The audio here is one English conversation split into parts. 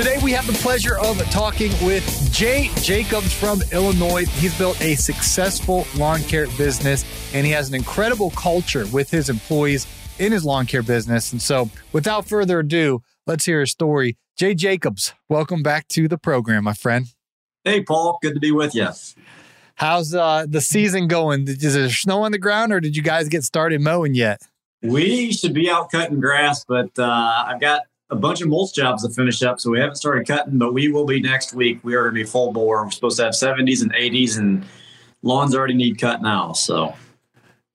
Today, we have the pleasure of talking with Jay Jacobs from Illinois. He's built a successful lawn care business and he has an incredible culture with his employees in his lawn care business. And so, without further ado, let's hear his story. Jay Jacobs, welcome back to the program, my friend. Hey, Paul. Good to be with you. How's uh, the season going? Is there snow on the ground or did you guys get started mowing yet? We should be out cutting grass, but uh, I've got a bunch of mulch jobs to finish up, so we haven't started cutting, but we will be next week. We are going to be full bore. We're supposed to have 70s and 80s, and lawns already need cut now. So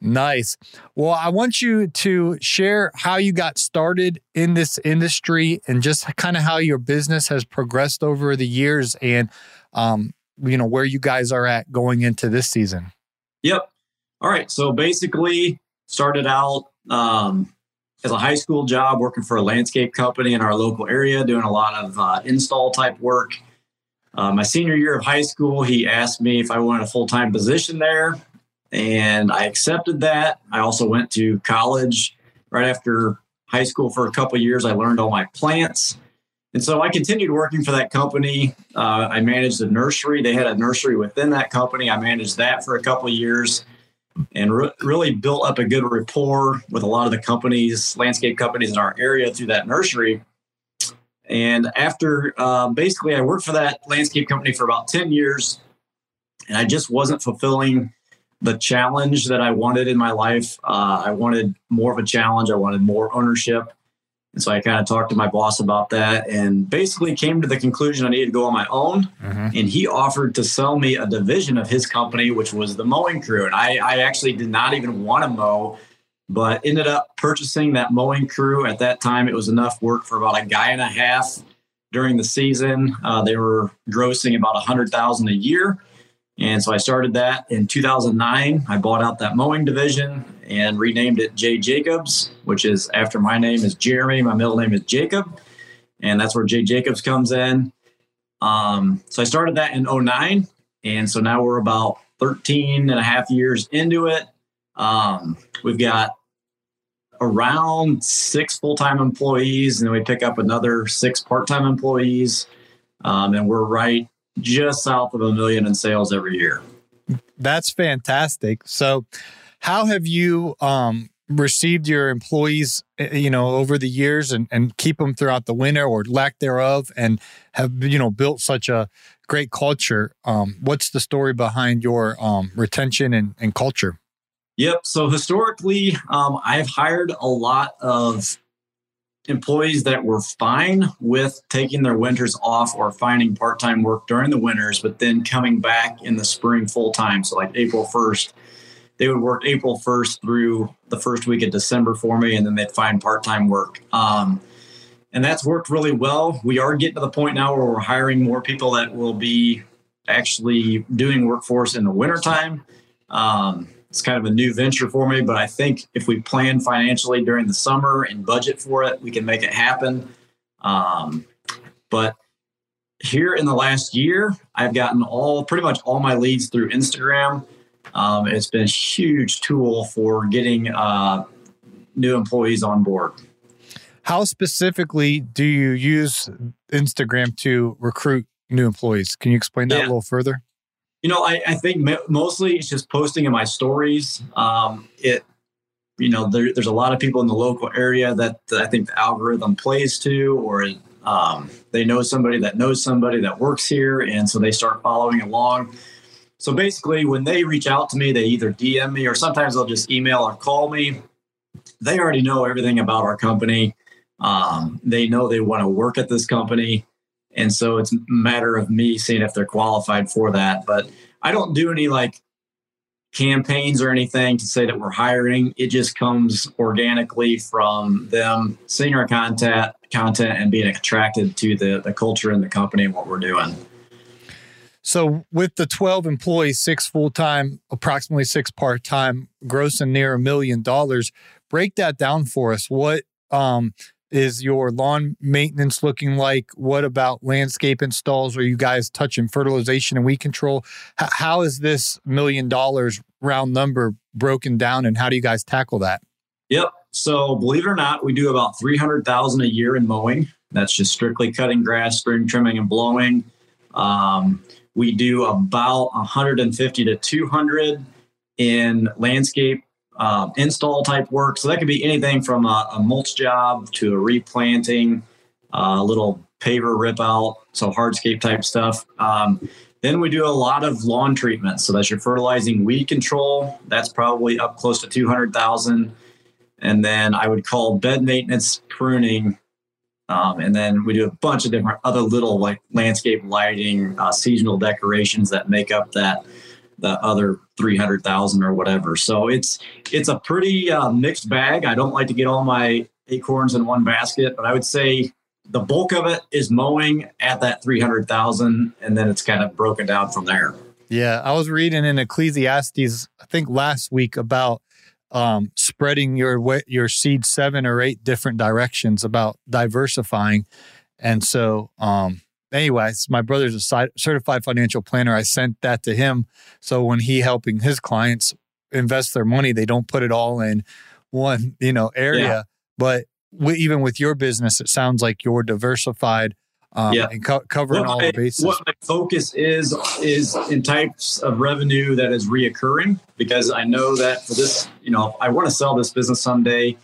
nice. Well, I want you to share how you got started in this industry and just kind of how your business has progressed over the years, and um, you know where you guys are at going into this season. Yep. All right. So basically, started out. Um, as a high school job working for a landscape company in our local area, doing a lot of uh, install type work. Uh, my senior year of high school, he asked me if I wanted a full time position there, and I accepted that. I also went to college right after high school for a couple years. I learned all my plants. And so I continued working for that company. Uh, I managed a nursery. They had a nursery within that company. I managed that for a couple years and re- really built up a good rapport with a lot of the companies, landscape companies in our area through that nursery. And after um, basically, I worked for that landscape company for about 10 years, and I just wasn't fulfilling the challenge that I wanted in my life. Uh, I wanted more of a challenge, I wanted more ownership. And so I kind of talked to my boss about that and basically came to the conclusion I needed to go on my own. Mm-hmm. And he offered to sell me a division of his company, which was the mowing crew. And I, I actually did not even want to mow, but ended up purchasing that mowing crew. At that time, it was enough work for about a guy and a half during the season. Uh, they were grossing about a hundred thousand a year. And so I started that in 2009. I bought out that mowing division and renamed it J Jacobs, which is after my name is Jeremy. My middle name is Jacob. And that's where J Jacobs comes in. Um, so I started that in 09. And so now we're about 13 and a half years into it. Um, we've got around six full time employees, and then we pick up another six part time employees. Um, and we're right just south of a million in sales every year. That's fantastic. So, how have you um, received your employees, eh, you know, over the years and, and keep them throughout the winter or lack thereof and have, you know, built such a great culture? Um, what's the story behind your um, retention and, and culture? Yep. So historically, um, I've hired a lot of employees that were fine with taking their winters off or finding part-time work during the winters but then coming back in the spring full time so like april 1st they would work april 1st through the first week of december for me and then they'd find part-time work. Um, and that's worked really well. We are getting to the point now where we're hiring more people that will be actually doing workforce in the wintertime. Um, it's kind of a new venture for me, but I think if we plan financially during the summer and budget for it, we can make it happen. Um, but here in the last year, I've gotten all pretty much all my leads through Instagram. Um, it's been a huge tool for getting uh, new employees on board. How specifically do you use Instagram to recruit new employees? Can you explain that yeah. a little further? You know, I, I think mostly it's just posting in my stories. Um, it, you know, there, there's a lot of people in the local area that, I think the algorithm plays to, or um, they know somebody that knows somebody that works here, and so they start following along. So basically, when they reach out to me, they either DM me or sometimes they'll just email or call me. They already know everything about our company. Um, they know they want to work at this company. And so it's a matter of me seeing if they're qualified for that. But I don't do any like campaigns or anything to say that we're hiring. It just comes organically from them seeing our content, content, and being attracted to the the culture and the company and what we're doing. So, with the 12 employees, six full time, approximately six part time, grossing near a million dollars, break that down for us. What um, is your lawn maintenance looking like? What about landscape installs? Are you guys touching fertilization and weed control? H- how is this million dollars round number broken down, and how do you guys tackle that? Yep. So, believe it or not, we do about 300,000 a year in mowing. That's just strictly cutting grass, spring trimming, and blowing. Um, we do about 150 to 200 in landscape uh, install type work. So that could be anything from a, a mulch job to a replanting, uh, a little paver rip out, so hardscape type stuff. Um, then we do a lot of lawn treatment. So that's your fertilizing weed control. That's probably up close to 200,000. And then I would call bed maintenance pruning um, and then we do a bunch of different other little like landscape lighting, uh, seasonal decorations that make up that the other 300,000 or whatever. So it's it's a pretty uh, mixed bag. I don't like to get all my acorns in one basket, but I would say the bulk of it is mowing at that 300,000 and then it's kind of broken down from there. Yeah, I was reading in Ecclesiastes I think last week about um, spreading your your seed seven or eight different directions about diversifying. And so, um, anyways, my brother's a certified financial planner. I sent that to him. So when he helping his clients invest their money, they don't put it all in one, you know, area. Yeah. But we, even with your business, it sounds like you're diversified um, yeah. and co- covering what all my, the bases. What my focus is is in types of revenue that is reoccurring because I know that for this, you know, I want to sell this business someday,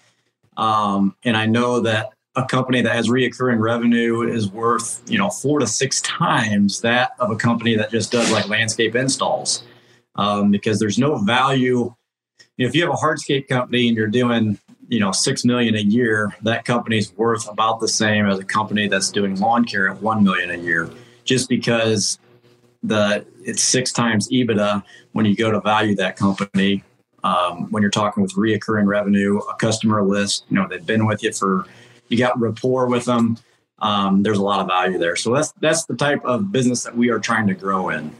um, and I know that a company that has reoccurring revenue is worth you know four to six times that of a company that just does like landscape installs um, because there's no value. You know, if you have a hardscape company and you're doing you know six million a year, that company's worth about the same as a company that's doing lawn care at one million a year, just because the it's six times EBITDA when you go to value that company. Um, when you're talking with reoccurring revenue, a customer list, you know they've been with you for, you got rapport with them. Um, there's a lot of value there. So that's that's the type of business that we are trying to grow in.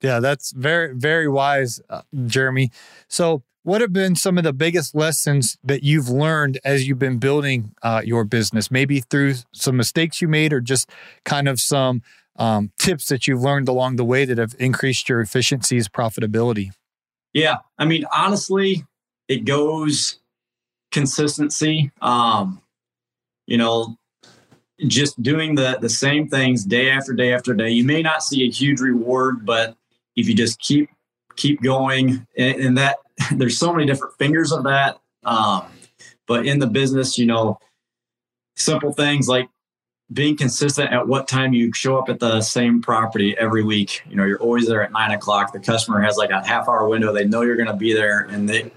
Yeah, that's very very wise, uh, Jeremy. So what have been some of the biggest lessons that you've learned as you've been building uh, your business? Maybe through some mistakes you made, or just kind of some um, tips that you've learned along the way that have increased your efficiencies, profitability. Yeah, I mean, honestly, it goes consistency. Um, you know, just doing the the same things day after day after day. You may not see a huge reward, but if you just keep keep going, and, and that there's so many different fingers of that. Um, but in the business, you know, simple things like being consistent at what time you show up at the same property every week. You know, you're always there at nine o'clock. The customer has like a half hour window. They know you're going to be there, and they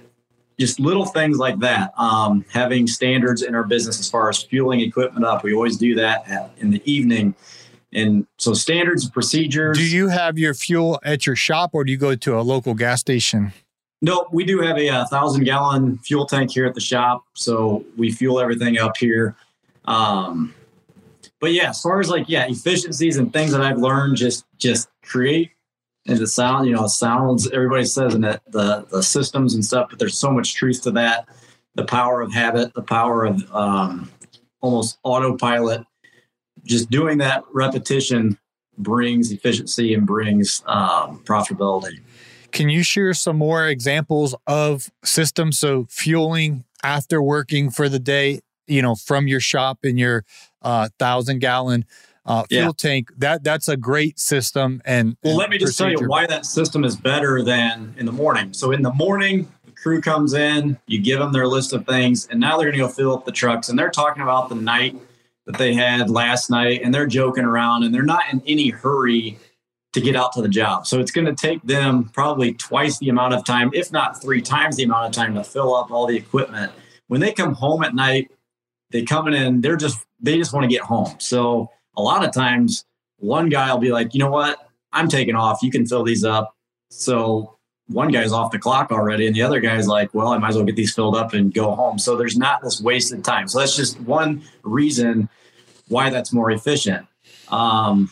just little things like that. Um, having standards in our business as far as fueling equipment up, we always do that at, in the evening. And so standards and procedures. Do you have your fuel at your shop or do you go to a local gas station? No, we do have a, a, thousand gallon fuel tank here at the shop, so we fuel everything up here. Um, but yeah, as far as like yeah, efficiencies and things that I've learned, just just create and the sound. You know, sounds everybody says in the, the the systems and stuff, but there's so much truth to that. The power of habit, the power of um, almost autopilot. Just doing that repetition brings efficiency and brings um, profitability. Can you share some more examples of systems? So fueling after working for the day, you know, from your shop in your uh, thousand gallon uh, fuel yeah. tank. That that's a great system. And well, and let me just procedure. tell you why that system is better than in the morning. So in the morning, the crew comes in, you give them their list of things, and now they're going to go fill up the trucks, and they're talking about the night that they had last night, and they're joking around, and they're not in any hurry to get out to the job. So it's going to take them probably twice the amount of time, if not three times the amount of time to fill up all the equipment. When they come home at night, they come in, they're just, they just want to get home. So a lot of times one guy will be like, you know what? I'm taking off. You can fill these up. So one guy's off the clock already, and the other guy's like, well, I might as well get these filled up and go home. So there's not this wasted time. So that's just one reason why that's more efficient. Um,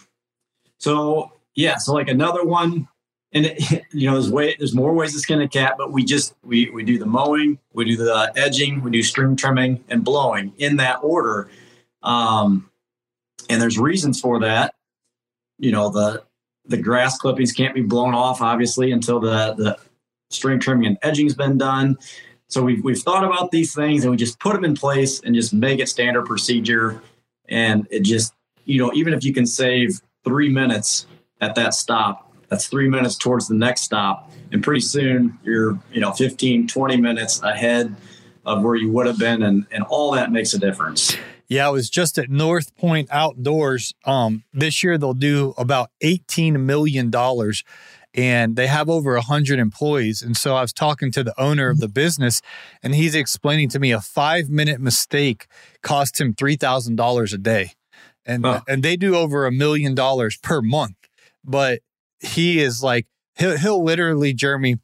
so yeah, so like another one, and it, you know, there's way there's more ways to skin a cat, but we just we we do the mowing, we do the edging, we do string trimming and blowing in that order. Um, and there's reasons for that. You know, the the grass clippings can't be blown off obviously until the the string trimming and edging's been done. So we've we've thought about these things and we just put them in place and just make it standard procedure. And it just you know even if you can save three minutes at that stop, that's three minutes towards the next stop, and pretty soon you're you know 15 20 minutes ahead of where you would have been, and and all that makes a difference. Yeah, I was just at North Point Outdoors. Um, this year they'll do about eighteen million dollars, and they have over hundred employees. And so I was talking to the owner of the business, and he's explaining to me a five minute mistake cost him three thousand dollars a day, and and they do over a million dollars per month. But he is like he'll he'll literally Jeremy.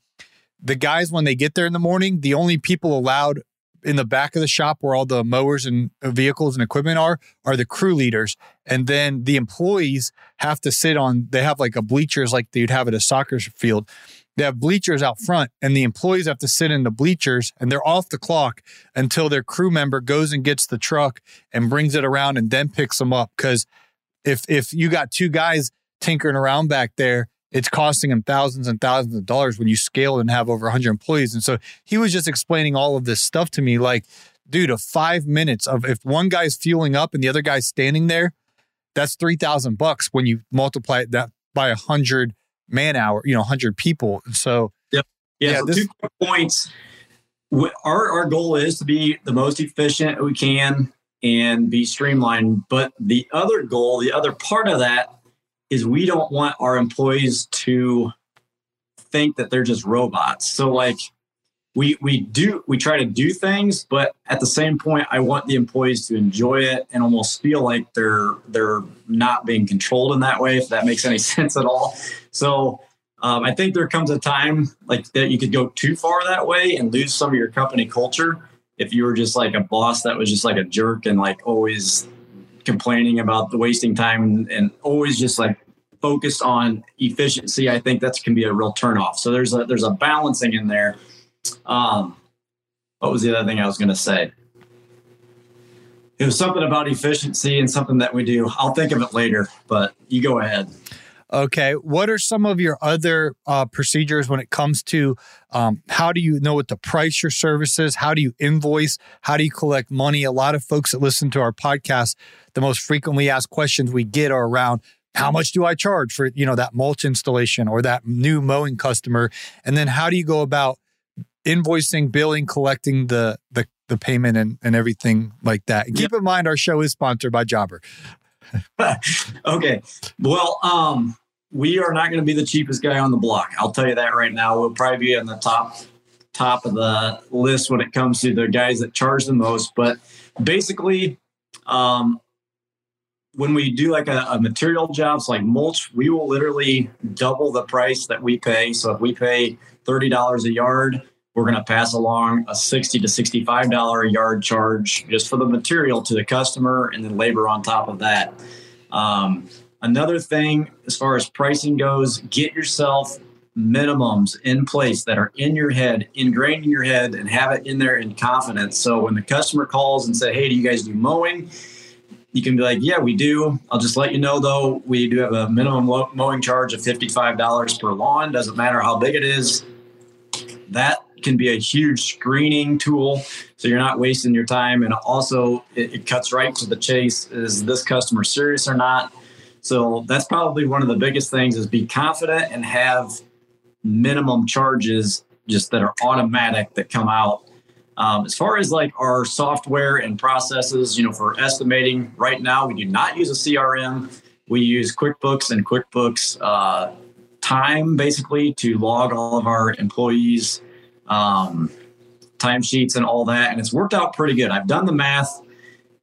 The guys when they get there in the morning, the only people allowed in the back of the shop where all the mowers and vehicles and equipment are are the crew leaders. And then the employees have to sit on they have like a bleachers like you'd have at a soccer field. They have bleachers out front and the employees have to sit in the bleachers and they're off the clock until their crew member goes and gets the truck and brings it around and then picks them up. Because if if you got two guys tinkering around back there it's costing him thousands and thousands of dollars when you scale and have over 100 employees. And so he was just explaining all of this stuff to me like, dude, a five minutes of if one guy's fueling up and the other guy's standing there, that's 3,000 bucks when you multiply that by a 100 man hour, you know, 100 people. So, yep. yeah, yeah so this, two points. Our, our goal is to be the most efficient we can and be streamlined. But the other goal, the other part of that is we don't want our employees to think that they're just robots. So like we we do we try to do things, but at the same point, I want the employees to enjoy it and almost feel like they're they're not being controlled in that way. If that makes any sense at all. So um, I think there comes a time like that you could go too far that way and lose some of your company culture. If you were just like a boss that was just like a jerk and like always complaining about the wasting time and, always just like focused on efficiency, I think that can be a real turnoff. So there's a there's a balancing in there. Um, what was the other thing I was going to say? It was something about efficiency and something that we do. I'll think of it later, but you go ahead. Okay. What are some of your other uh, procedures when it comes to um, how do you know what to price your services? How do you invoice? How do you collect money? A lot of folks that listen to our podcast, the most frequently asked questions we get are around how much do I charge for you know that mulch installation or that new mowing customer, and then how do you go about invoicing, billing, collecting the the, the payment and, and everything like that? And keep in mind, our show is sponsored by Jobber. okay. Well, um, we are not going to be the cheapest guy on the block. I'll tell you that right now. We'll probably be in the top top of the list when it comes to the guys that charge the most. But basically, um, when we do like a, a material jobs like mulch, we will literally double the price that we pay. So if we pay thirty dollars a yard, we're going to pass along a sixty to sixty-five dollar a yard charge just for the material to the customer, and then labor on top of that. Um, Another thing, as far as pricing goes, get yourself minimums in place that are in your head, ingrained in your head, and have it in there in confidence. So when the customer calls and say, "Hey, do you guys do mowing?" You can be like, "Yeah, we do." I'll just let you know though, we do have a minimum mowing charge of fifty-five dollars per lawn. Doesn't matter how big it is. That can be a huge screening tool so you're not wasting your time and also it, it cuts right to the chase is this customer serious or not so that's probably one of the biggest things is be confident and have minimum charges just that are automatic that come out. Um, as far as like our software and processes, you know, for estimating right now, we do not use a CRM. We use QuickBooks and QuickBooks uh, time basically to log all of our employees' um, timesheets and all that. And it's worked out pretty good. I've done the math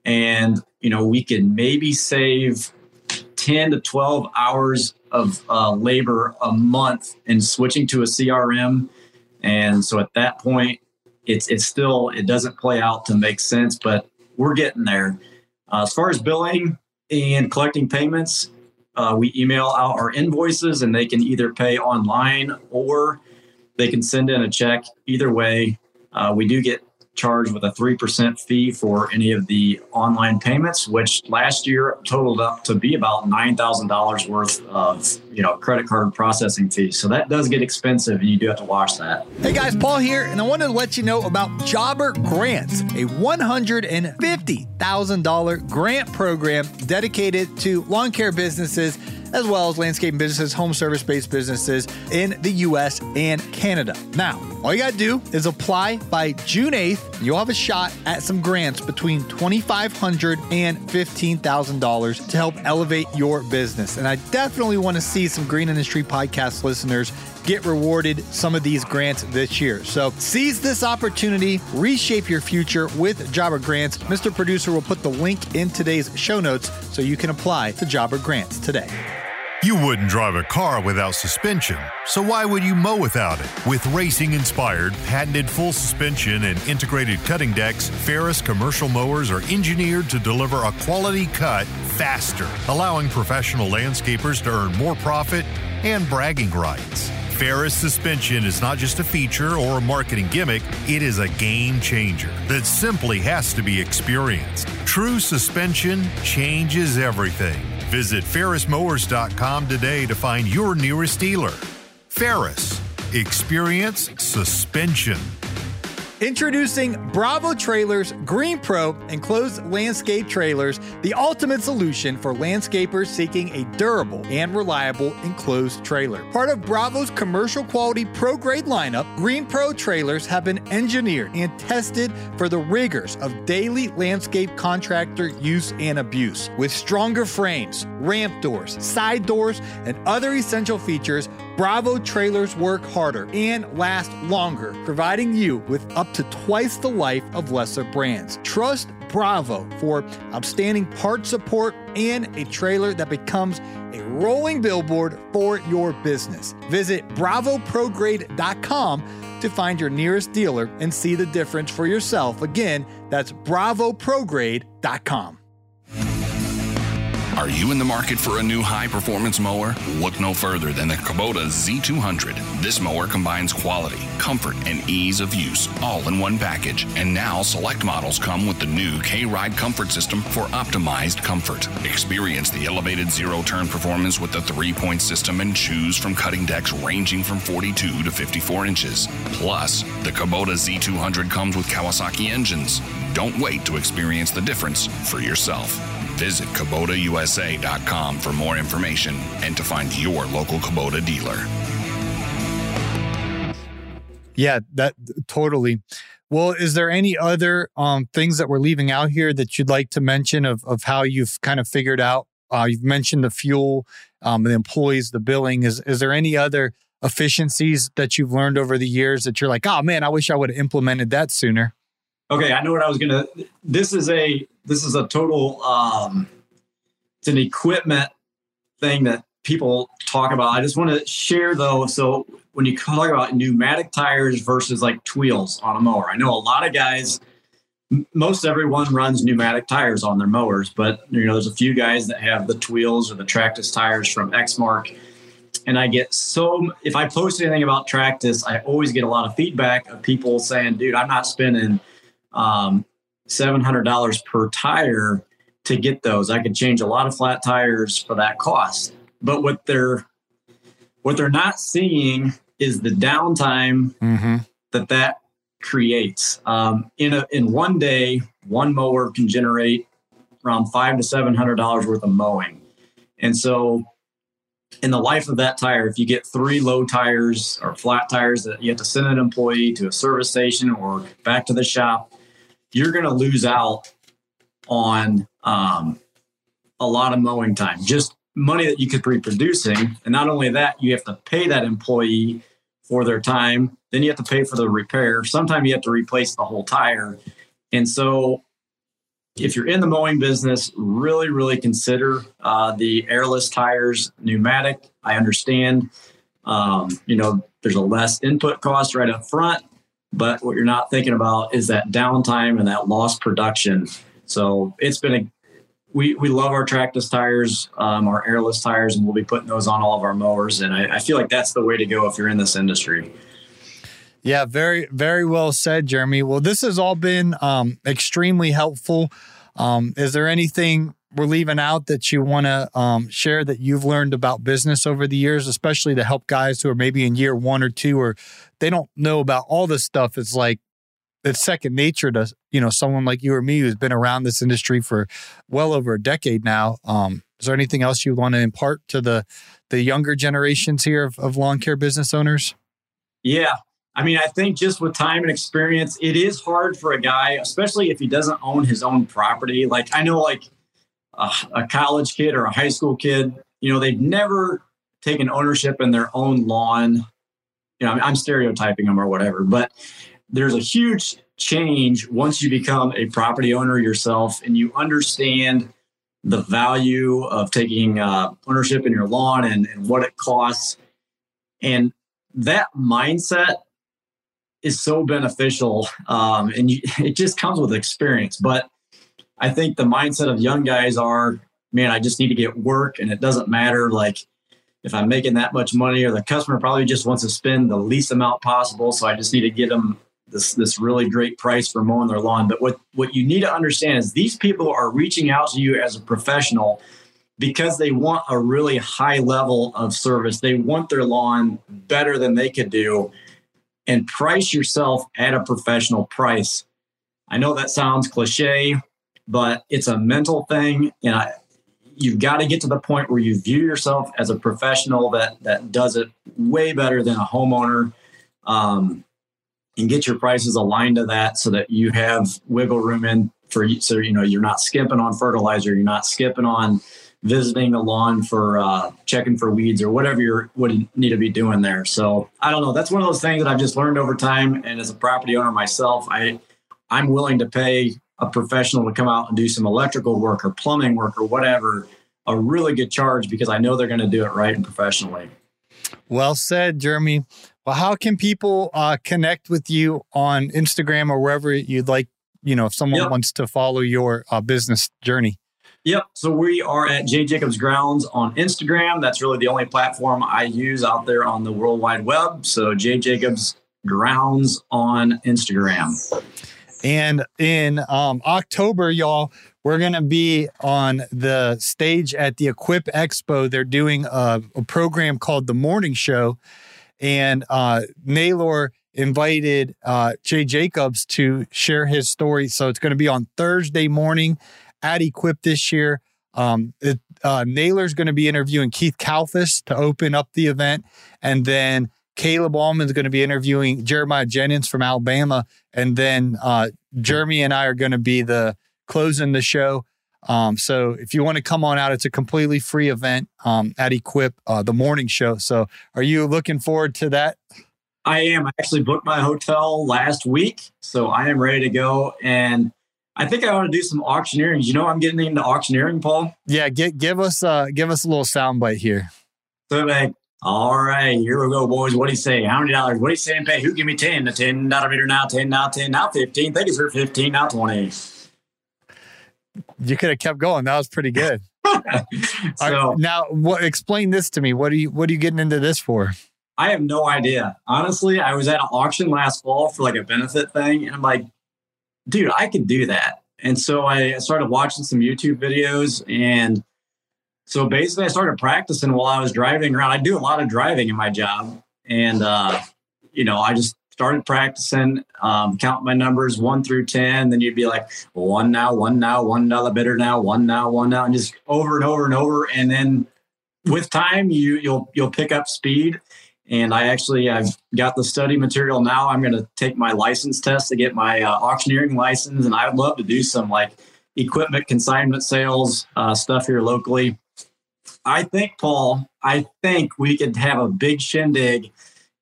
and, you know, we can maybe save 10 to 12 hours of uh, labor a month in switching to a CRM. And so at that point, it's it's still it doesn't play out to make sense, but we're getting there. Uh, as far as billing and collecting payments, uh, we email out our invoices, and they can either pay online or they can send in a check. Either way, uh, we do get charged with a 3% fee for any of the online payments, which last year totaled up to be about $9,000 worth of, you know, credit card processing fees. So that does get expensive and you do have to watch that. Hey guys, Paul here, and I wanted to let you know about Jobber Grants, a $150,000 grant program dedicated to lawn care businesses as well as landscaping businesses, home service based businesses in the US and Canada. Now, all you got to do is apply by June 8th. You'll have a shot at some grants between $2,500 and $15,000 to help elevate your business. And I definitely want to see some Green Industry Podcast listeners get rewarded some of these grants this year. So seize this opportunity, reshape your future with Jobber Grants. Mr. Producer will put the link in today's show notes so you can apply to Jobber Grants today. You wouldn't drive a car without suspension, so why would you mow without it? With racing inspired, patented full suspension and integrated cutting decks, Ferris commercial mowers are engineered to deliver a quality cut faster, allowing professional landscapers to earn more profit and bragging rights. Ferris suspension is not just a feature or a marketing gimmick, it is a game changer that simply has to be experienced. True suspension changes everything. Visit ferrismowers.com today to find your nearest dealer. Ferris, experience suspension. Introducing Bravo Trailers Green Pro enclosed landscape trailers, the ultimate solution for landscapers seeking a durable and reliable enclosed trailer. Part of Bravo's commercial quality pro grade lineup, Green Pro trailers have been engineered and tested for the rigors of daily landscape contractor use and abuse. With stronger frames, ramp doors, side doors, and other essential features, Bravo trailers work harder and last longer, providing you with up to twice the life of lesser brands. Trust Bravo for outstanding part support and a trailer that becomes a rolling billboard for your business. Visit bravoprograde.com to find your nearest dealer and see the difference for yourself. Again, that's bravoprograde.com. Are you in the market for a new high performance mower? Look no further than the Kubota Z200. This mower combines quality, comfort, and ease of use all in one package. And now select models come with the new K Ride comfort system for optimized comfort. Experience the elevated zero turn performance with the three point system and choose from cutting decks ranging from 42 to 54 inches. Plus, the Kubota Z200 comes with Kawasaki engines. Don't wait to experience the difference for yourself. Visit KubotaUSA.com for more information and to find your local Kubota dealer. Yeah, that totally. Well, is there any other um, things that we're leaving out here that you'd like to mention of, of how you've kind of figured out? Uh, you've mentioned the fuel, um, the employees, the billing. Is is there any other efficiencies that you've learned over the years that you're like, oh man, I wish I would have implemented that sooner? Okay, I know what I was gonna. This is a this is a total. Um, it's an equipment thing that people talk about. I just want to share though. So when you talk about pneumatic tires versus like wheels on a mower, I know a lot of guys. Most everyone runs pneumatic tires on their mowers, but you know there's a few guys that have the wheels or the Tractus tires from Exmark. And I get so if I post anything about Tractus, I always get a lot of feedback of people saying, "Dude, I'm not spending um, $700 per tire to get those. I could change a lot of flat tires for that cost. But what they're what they're not seeing is the downtime mm-hmm. that that creates. Um, in a in one day, one mower can generate around five to seven hundred dollars worth of mowing, and so in the life of that tire, if you get three low tires or flat tires that you have to send an employee to a service station or back to the shop, you're going to lose out on um, a lot of mowing time, just money that you could be producing. And not only that, you have to pay that employee for their time. Then you have to pay for the repair. Sometimes you have to replace the whole tire. And so if you're in the mowing business, really, really consider uh, the airless tires, pneumatic. I understand, um, you know, there's a less input cost right up front, but what you're not thinking about is that downtime and that lost production. So it's been a we, we love our trackless tires, um, our airless tires, and we'll be putting those on all of our mowers. And I, I feel like that's the way to go if you're in this industry. Yeah, very, very well said, Jeremy. Well, this has all been um, extremely helpful. Um, is there anything we're leaving out that you want to um, share that you've learned about business over the years, especially to help guys who are maybe in year one or two, or they don't know about all this stuff? It's like it's second nature to you know someone like you or me who's been around this industry for well over a decade now. Um, is there anything else you want to impart to the the younger generations here of, of lawn care business owners? Yeah, I mean, I think just with time and experience, it is hard for a guy, especially if he doesn't own his own property. Like I know, like a, a college kid or a high school kid, you know, they've never taken ownership in their own lawn. You know, I'm stereotyping them or whatever, but there's a huge change once you become a property owner yourself and you understand the value of taking uh, ownership in your lawn and, and what it costs. And that mindset is so beneficial, um, and you, it just comes with experience. But I think the mindset of young guys are, man, I just need to get work, and it doesn't matter like if I'm making that much money, or the customer probably just wants to spend the least amount possible. So I just need to get them this this really great price for mowing their lawn. But what what you need to understand is these people are reaching out to you as a professional because they want a really high level of service. They want their lawn better than they could do and price yourself at a professional price. I know that sounds cliche, but it's a mental thing. And I, you've got to get to the point where you view yourself as a professional that, that does it way better than a homeowner. Um, and get your prices aligned to that so that you have wiggle room in for so you know you're not skipping on fertilizer you're not skipping on visiting the lawn for uh, checking for weeds or whatever you would need to be doing there. So I don't know. That's one of those things that I've just learned over time. And as a property owner myself, I I'm willing to pay a professional to come out and do some electrical work or plumbing work or whatever a really good charge because I know they're going to do it right and professionally. Well said, Jeremy. Well, how can people uh, connect with you on Instagram or wherever you'd like? You know, if someone yep. wants to follow your uh, business journey. Yep. So we are at J Jacobs Grounds on Instagram. That's really the only platform I use out there on the World Wide Web. So J Jacobs Grounds on Instagram. And in um, October, y'all, we're going to be on the stage at the Equip Expo. They're doing a, a program called The Morning Show. And uh, Naylor invited uh, Jay Jacobs to share his story. So it's going to be on Thursday morning at Equip this year. Um, uh, Naylor's going to be interviewing Keith Kalfas to open up the event. And then Caleb Allman's going to be interviewing Jeremiah Jennings from Alabama. And then uh, Jeremy and I are going to be the closing the show. Um, so if you want to come on out, it's a completely free event um, at Equip, uh, the morning show. So are you looking forward to that? I am. I actually booked my hotel last week, so I am ready to go. And I think I want to do some auctioneering. You know, I'm getting into auctioneering, Paul. Yeah, get, give us uh, give us a little soundbite here. So like, all right, here we go, boys. What do you say? How many dollars? What do you say? Pay? Who give me ten? The ten dollar meter now, ten now, ten now, fifteen. Think it's for fifteen now, twenty. You could have kept going. That was pretty good. so right, now, what? Explain this to me. What are you What are you getting into this for? I have no idea. Honestly, I was at an auction last fall for like a benefit thing, and I'm like, dude, I can do that. And so I started watching some YouTube videos. And so basically, I started practicing while I was driving around. I do a lot of driving in my job. And, uh, you know, I just started practicing, um, count my numbers one through 10. Then you'd be like, one now, one now, one dollar better now, one now, one now, and just over and over and over. And then with time, you, you'll, you'll pick up speed and I actually I've got the study material now. I'm going to take my license test to get my uh, auctioneering license, and I would love to do some like equipment consignment sales uh, stuff here locally. I think, Paul, I think we could have a big shindig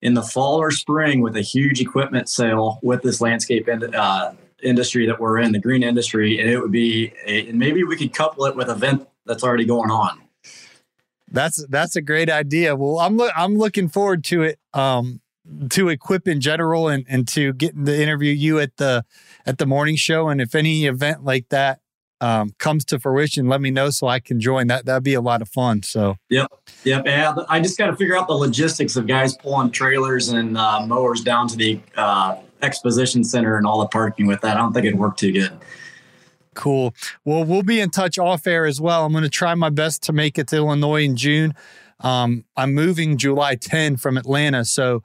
in the fall or spring with a huge equipment sale with this landscape uh, industry that we're in, the green industry, and it would be, a, and maybe we could couple it with event that's already going on. That's that's a great idea. Well, I'm lo- I'm looking forward to it. Um, to equip in general and and to getting to interview you at the at the morning show. And if any event like that um, comes to fruition, let me know so I can join. That that'd be a lot of fun. So yep, yep. Yeah, I just got to figure out the logistics of guys pulling trailers and uh, mowers down to the uh, exposition center and all the parking with that. I don't think it'd work too good. Cool. Well, we'll be in touch off air as well. I'm going to try my best to make it to Illinois in June. Um, I'm moving July 10 from Atlanta, so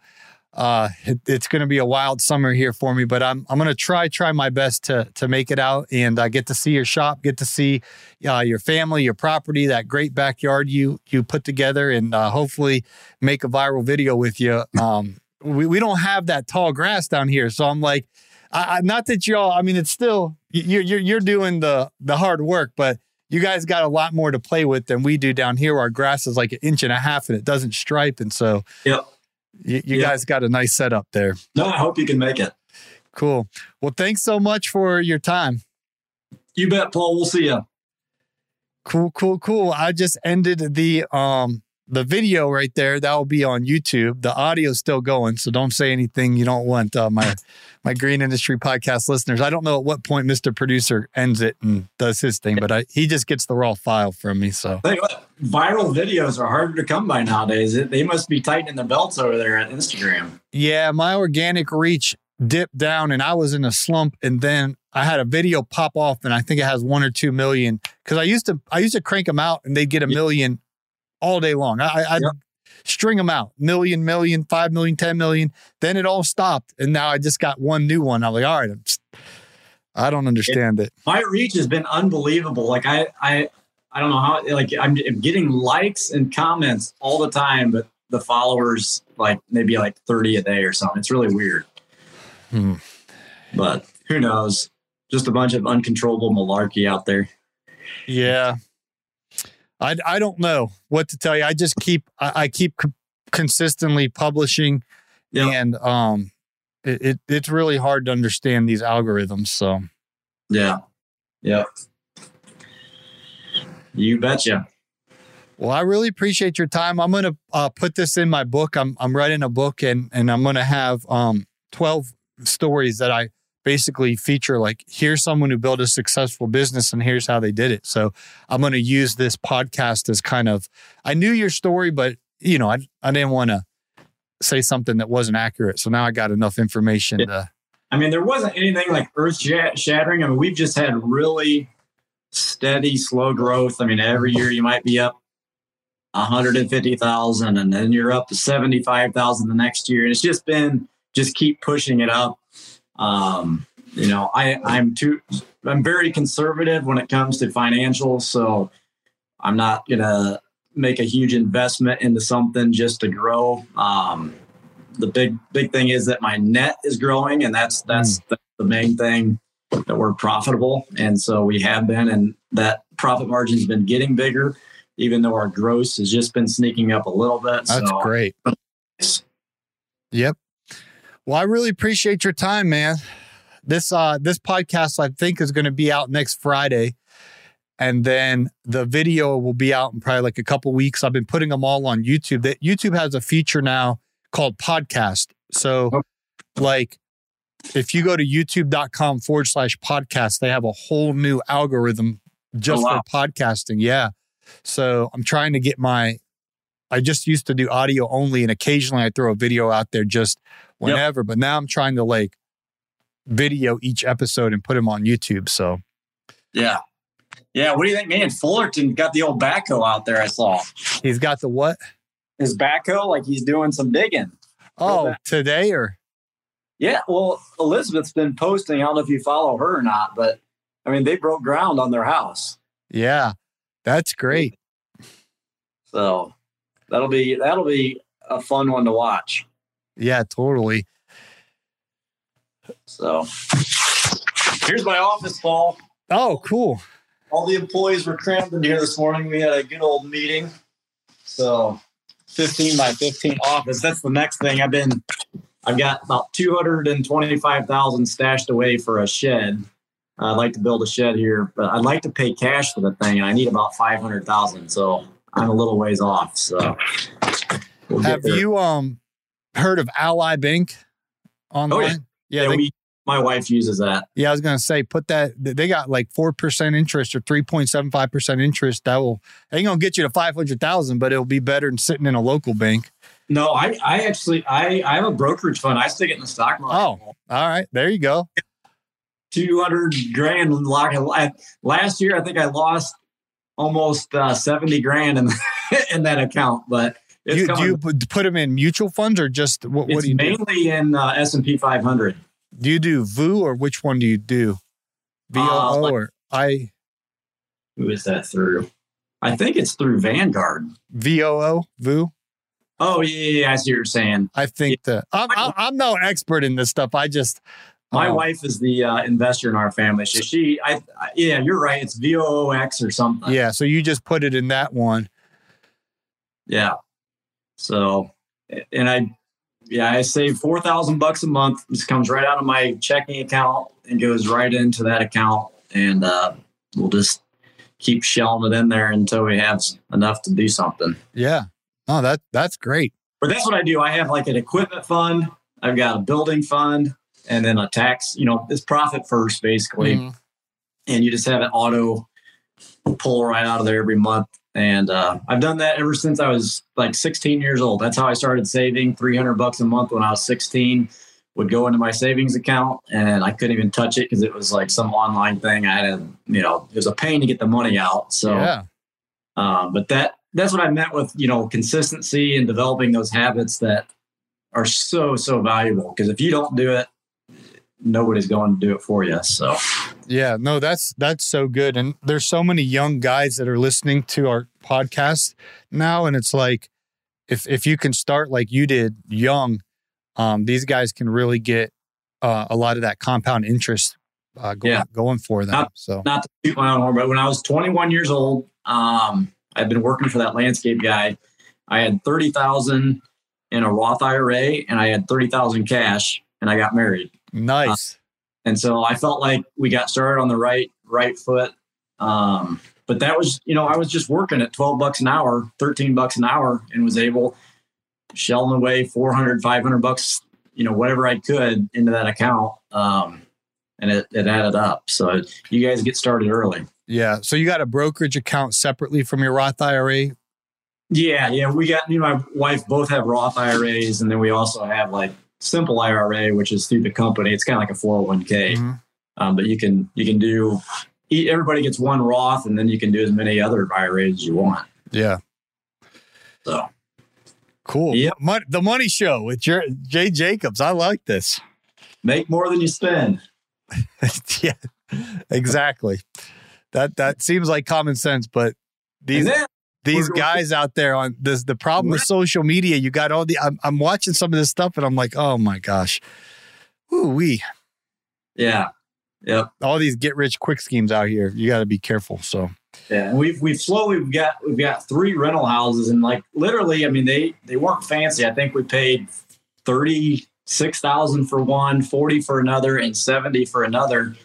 uh, it, it's going to be a wild summer here for me. But I'm I'm going to try try my best to to make it out and uh, get to see your shop, get to see uh, your family, your property, that great backyard you you put together, and uh, hopefully make a viral video with you. Um, we we don't have that tall grass down here, so I'm like, I, I, not that y'all. I mean, it's still you're you're you're doing the the hard work, but you guys got a lot more to play with than we do down here. Our grass is like an inch and a half and it doesn't stripe. And so yep. You, you yep. guys got a nice setup there. No, I hope you can make it. Cool. Well, thanks so much for your time. You bet, Paul. We'll see you. Cool, cool, cool. I just ended the um the video right there that will be on YouTube. The audio's still going, so don't say anything you don't want uh, my my green industry podcast listeners. I don't know at what point Mr. Producer ends it and does his thing, but I, he just gets the raw file from me. So what, viral videos are harder to come by nowadays. They must be tightening the belts over there at Instagram. Yeah, my organic reach dipped down, and I was in a slump, and then I had a video pop off, and I think it has one or two million because I used to I used to crank them out, and they'd get a million all day long. I, I yep. string them out million, million, five million, ten million. Then it all stopped, and now I just got one new one. I'm like, all right, I'm just, I don't understand it, it. My reach has been unbelievable. Like I, I, I don't know how. Like I'm, I'm getting likes and comments all the time, but the followers like maybe like 30 a day or something. It's really weird. Hmm. But who knows? Just a bunch of uncontrollable malarkey out there. Yeah, I, I don't know what to tell you. I just keep I, I keep c- consistently publishing, yep. and um, it, it, it's really hard to understand these algorithms. So, yeah, yeah, you betcha. Well, I really appreciate your time. I'm gonna uh, put this in my book. I'm I'm writing a book, and and I'm gonna have um 12 stories that I basically feature like here's someone who built a successful business and here's how they did it. So I'm going to use this podcast as kind of I knew your story, but you know I I didn't want to say something that wasn't accurate. So now I got enough information yeah. to. I mean, there wasn't anything like earth shattering. I mean, we've just had really steady, slow growth. I mean, every year you might be up 150,000 and then you're up to 75,000 the next year. And it's just been, just keep pushing it up. Um, you know, I, I'm too, I'm very conservative when it comes to financials. So I'm not going to make a huge investment into something just to grow. Um, the big, big thing is that my net is growing and that's, that's mm. the, the main thing that we're profitable. And so we have been, and that profit margin has been getting bigger, even though our gross has just been sneaking up a little bit. That's so, great. Yep. Well, I really appreciate your time, man. This uh this podcast I think is going to be out next Friday. And then the video will be out in probably like a couple weeks. I've been putting them all on YouTube. That YouTube has a feature now called podcast. So oh. like if you go to youtube.com forward slash podcast, they have a whole new algorithm just oh, wow. for podcasting. Yeah. So I'm trying to get my I just used to do audio only and occasionally I throw a video out there just whenever. Yep. But now I'm trying to like video each episode and put them on YouTube. So, yeah. Yeah. What do you think? Man, Fullerton got the old backhoe out there. I saw. He's got the what? His backhoe, like he's doing some digging. Oh, today or? Yeah. Well, Elizabeth's been posting. I don't know if you follow her or not, but I mean, they broke ground on their house. Yeah. That's great. So that'll be that'll be a fun one to watch. Yeah, totally. So here's my office, Paul. Oh, cool. All the employees were crammed in here this morning. We had a good old meeting. So 15 by 15 office. That's the next thing. I've been I've got about 225,000 stashed away for a shed. I'd like to build a shed here, but I'd like to pay cash for the thing, and I need about 500,000. So I'm a little ways off. So we'll have you um heard of Ally Bank online? Oh, yeah, yeah, yeah they, we, my wife uses that. Yeah, I was gonna say put that. They got like four percent interest or three point seven five percent interest. That will ain't gonna get you to five hundred thousand, but it'll be better than sitting in a local bank. No, I, I actually, I, I have a brokerage fund. I stick it in the stock market. Oh, all right, there you go. Two hundred grand lock. Last year, I think I lost almost uh, seventy grand in in that account, but. You, do you put them in mutual funds or just what, what do you mainly do? in uh, S and P 500. Do you do VOO or which one do you do? VOO uh, like, or I? Who is that through? I think it's through Vanguard. VOO, VOO. Oh yeah, yeah, I see what you're saying. I think yeah. that I'm, I'm no expert in this stuff. I just my um, wife is the uh, investor in our family. So she, I, I, yeah, you're right. It's VOOX or something. Yeah. So you just put it in that one. Yeah. So, and I yeah, I save four thousand bucks a month. This comes right out of my checking account and goes right into that account, and uh, we'll just keep shelling it in there until we have enough to do something. Yeah, oh, that that's great. But that's what I do. I have like an equipment fund. I've got a building fund, and then a tax. You know, it's profit first, basically, mm. and you just have it auto pull right out of there every month and uh, I've done that ever since I was like 16 years old. That's how I started saving 300 bucks a month when I was 16. Would go into my savings account and I couldn't even touch it because it was like some online thing. I had, to, you know, it was a pain to get the money out. So, yeah. Uh, but that that's what I meant with you know consistency and developing those habits that are so so valuable. Because if you don't do it, nobody's going to do it for you. So, yeah, no, that's that's so good. And there's so many young guys that are listening to our podcast now, and it's like if if you can start like you did young, um, these guys can really get uh, a lot of that compound interest uh, going yeah. going for them. Not, so, not to toot my own horn, but when I was 21 years old, um, I'd been working for that landscape guy. I had thirty thousand in a Roth IRA, and I had thirty thousand cash, and I got married. Nice. Uh, and so I felt like we got started on the right right foot. Um, but that was, you know, I was just working at 12 bucks an hour, 13 bucks an hour, and was able shelling away 400, 500 bucks, you know, whatever I could into that account. Um, and it, it added up. So you guys get started early. Yeah. So you got a brokerage account separately from your Roth IRA? Yeah. Yeah. We got, you know, my wife both have Roth IRAs. And then we also have like simple IRA, which is through the company. It's kind of like a 401k, mm-hmm. um, but you can you can do. Everybody gets one Roth, and then you can do as many other IRAs as you want. Yeah. So cool. Yeah. the money show with J Jacobs. I like this. Make more than you spend. yeah, exactly. That that seems like common sense, but these then, these guys out there on this the problem with social media you got all the I'm, I'm watching some of this stuff and i'm like oh my gosh. Ooh we yeah. Yep. All these get rich quick schemes out here you got to be careful so. Yeah and we've we've slowly we've got we've got three rental houses and like literally i mean they they weren't fancy. I think we paid 36000 for one 40 for another and 70 for another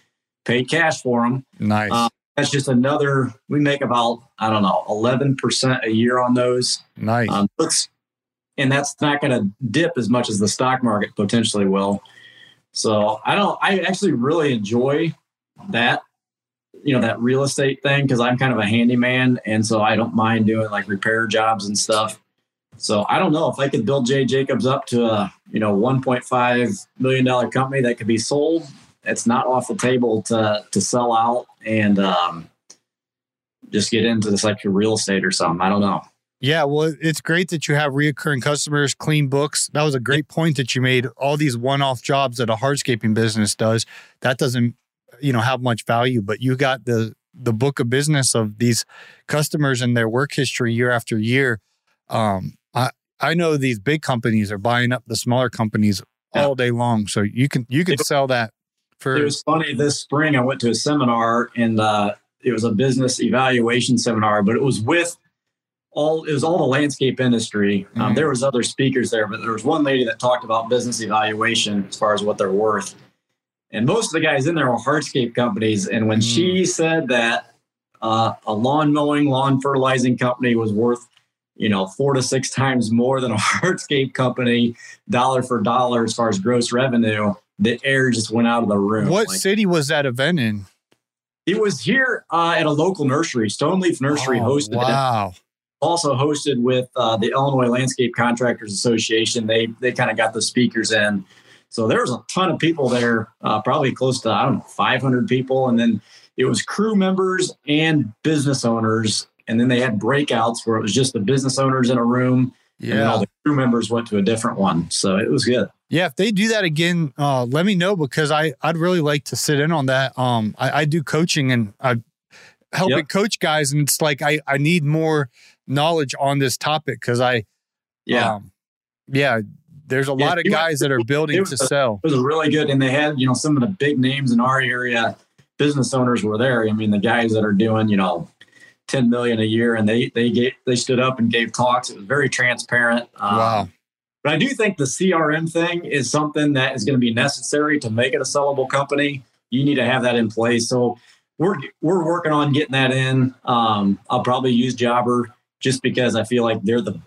paid cash for them nice. Um, that's just another we make about i don't know 11% a year on those. Nice. Um, and that's not going to dip as much as the stock market potentially will. So i don't i actually really enjoy that you know that real estate thing because i'm kind of a handyman and so i don't mind doing like repair jobs and stuff. So i don't know if i could build J Jacobs up to a you know 1.5 million dollar company that could be sold. It's not off the table to to sell out and um, just get into this like your real estate or something. I don't know. Yeah, well, it's great that you have reoccurring customers, clean books. That was a great point that you made. All these one-off jobs that a hardscaping business does, that doesn't, you know, have much value. But you got the the book of business of these customers and their work history year after year. Um, I I know these big companies are buying up the smaller companies yeah. all day long, so you can you can sell that for it was funny this spring. I went to a seminar and uh, it was a business evaluation seminar, but it was with all it was all the landscape industry. Um, Mhm. there was other speakers there, but there was one lady that talked about business evaluation as far as what they're worth. And most of the guys in there were hardscape companies. And when she said that uh, a lawn mowing, lawn fertilizing company was worth, you know, four to six times more than a hardscape company, dollar for dollar as far as gross revenue, the air just went out of the room. What Like, city was that event in? it was here uh, at a local nursery, Stoneleaf Nursery Oh, hosted it Wow. also hosted with uh, the Illinois Landscape Contractors Association. They they kind of got the speakers in, so there was a ton of people there, uh, probably close to I don't know 500 people, and then it was crew members and business owners, and then they had breakouts where it was just the business owners in a room, and then all the crew members went to a different one. So it was good. Yeah. If they do that again, uh, let me know because I, I'd really like to sit in on that. Um, I, I do coaching and I helping Yep. coach guys. And it's like, I, I need more knowledge on this topic because I, Yeah, um, yeah, there's a Yeah, lot of guys that are building to a- sell. it was really good, and they had you know some of the big names in our area. Business owners were there. I mean, the guys that are doing you know. 10 million a year and they they gave they stood up and gave talks it was very transparent um, Wow. But I do think the CRM thing is something that is going to be necessary to make it a sellable company. You need to have that in place. So we're we're working on getting that in. Um, I'll probably use Jobber just because I feel like they're the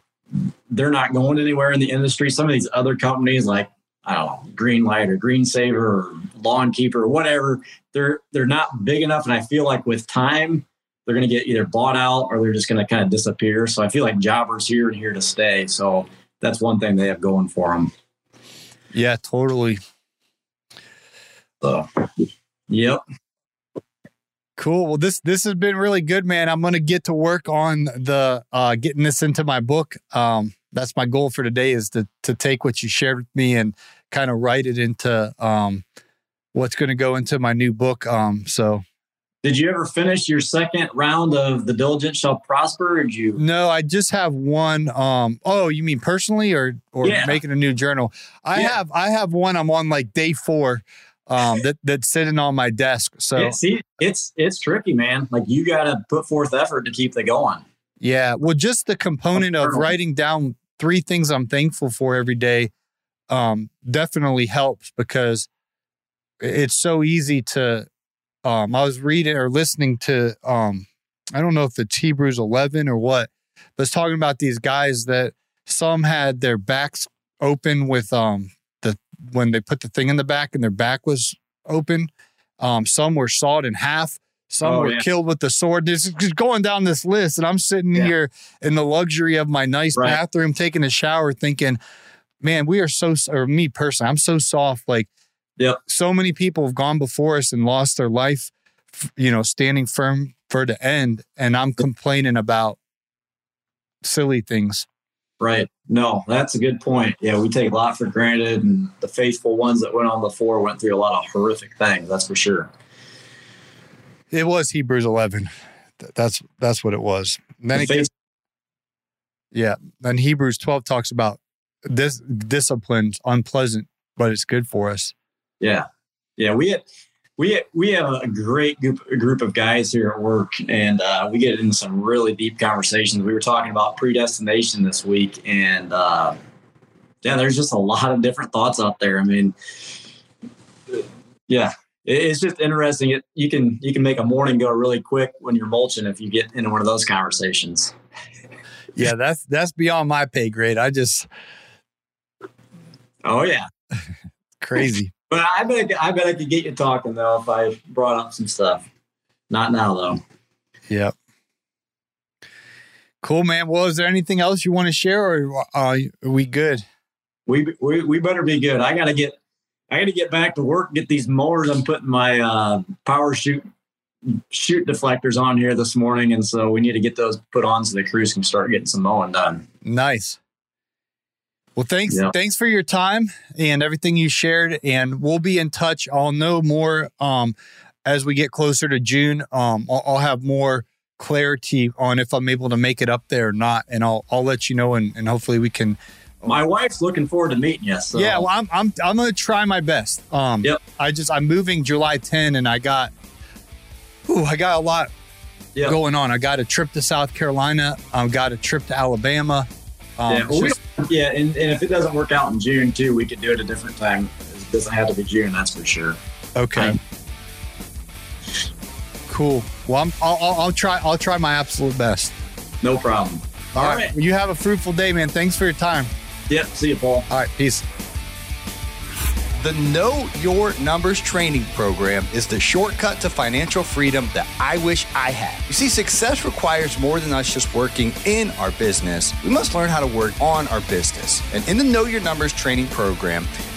they're not going anywhere in the industry. Some of these other companies like I don't know, Greenlight or Green Saver or Lawn Keeper or whatever, they're they're not big enough. And I feel like with time, they're going to get either bought out or they're just going to kind of disappear. So I feel like Jobber's here and here to stay. So that's one thing they have going for them. Yeah, totally. So, yep. Cool. Well, this this has been really good, man. I'm gonna get to work on the uh getting this into my book. Um that's my goal for today is to to take what you shared with me and kind of write it into um what's gonna go into my new book. Um so Did you ever finish your second round of the diligent shall prosper? Or did you? no, I just have one um oh, you mean personally or or Yeah. making a new journal? I Yeah. have I have one I'm on like day 4 um that that's sitting on my desk. So Yeah, see, it's it's tricky, man. Like you got to put forth effort to keep the going. Yeah. Well, just the component of writing down three things I'm thankful for every day um, definitely helps because it's so easy to. Um, I was reading or listening to, um, I don't know if it's Hebrews 11 or what, but it's talking about these guys that some had their backs open with um, the when they put the thing in the back and their back was open. Um, some were sawed in half. Some Oh, were yeah. killed with the sword. This is going down this list, and I'm sitting Yeah. here in the luxury of my nice Right. bathroom, taking a shower, thinking, "Man, we are so." Or me personally, I'm so soft. Like, Yep. so many people have gone before us and lost their life, you know, standing firm for the end, and I'm complaining about silly things. Right. No, that's a good point. Yeah, we take a lot for granted, and the faithful ones that went on before went through a lot of horrific things. That's for sure. It was Hebrews 11. That's that's what it was. And then The it gets, yeah. Then Hebrews 12 talks about this discipline's unpleasant, but it's good for us. Yeah, yeah. We had we we have a great group group of guys here at work, and uh, we get into some really deep conversations. We were talking about predestination this week, and uh, yeah, there's just a lot of different thoughts out there. I mean, yeah, it's just interesting. It you can you can make a morning go really quick when you're mulching if you get into one of those conversations. Yeah, that's that's beyond my pay grade. I just Oh yeah, crazy. But I bet I could- I bet I could get you talking though if I brought up some stuff. Not now though. Yep. Cool, man. Well, is there anything else you want to share, or uh, are we good? we we, we better be good. I gotta get I gotta get back to work. Get these mowers. I'm putting my uh, power chute chute deflectors on here this morning, and so we need to get those put on so the crews can start getting some mowing done. Nice. Well, thanks. Yeah. Thanks for your time and everything you shared. And we'll be in touch. I'll know more um, as we get closer to June. Um, I'll, I'll have more clarity on if I'm able to make it up there or not, and I'll I'll let you know. And, and hopefully we can. My wife's looking forward to meeting you. So Yeah. Well, I'm I'm I'm gonna try my best. Um, Yep. I just I'm moving July 10, and I got. Ooh, I got a lot Yep. going on. I got a trip to South Carolina. I've got a trip to Alabama. Um, yeah, well, just- yeah, and, and if it doesn't work out in June too, we could do it a different time. It doesn't have to be June, that's for sure. okay. Um, Cool. Well, I'm, I'll, I'll, I'll try. I'll try my absolute best. No problem. All All right. right. You have a fruitful day, man. Thanks for your time. Yep. See you, Paul. All right. Peace. The Know Your Numbers training program is the shortcut to financial freedom that I wish I had. You see, success requires more than us just working in our business. We must learn how to work on our business. And in the Know Your Numbers training program,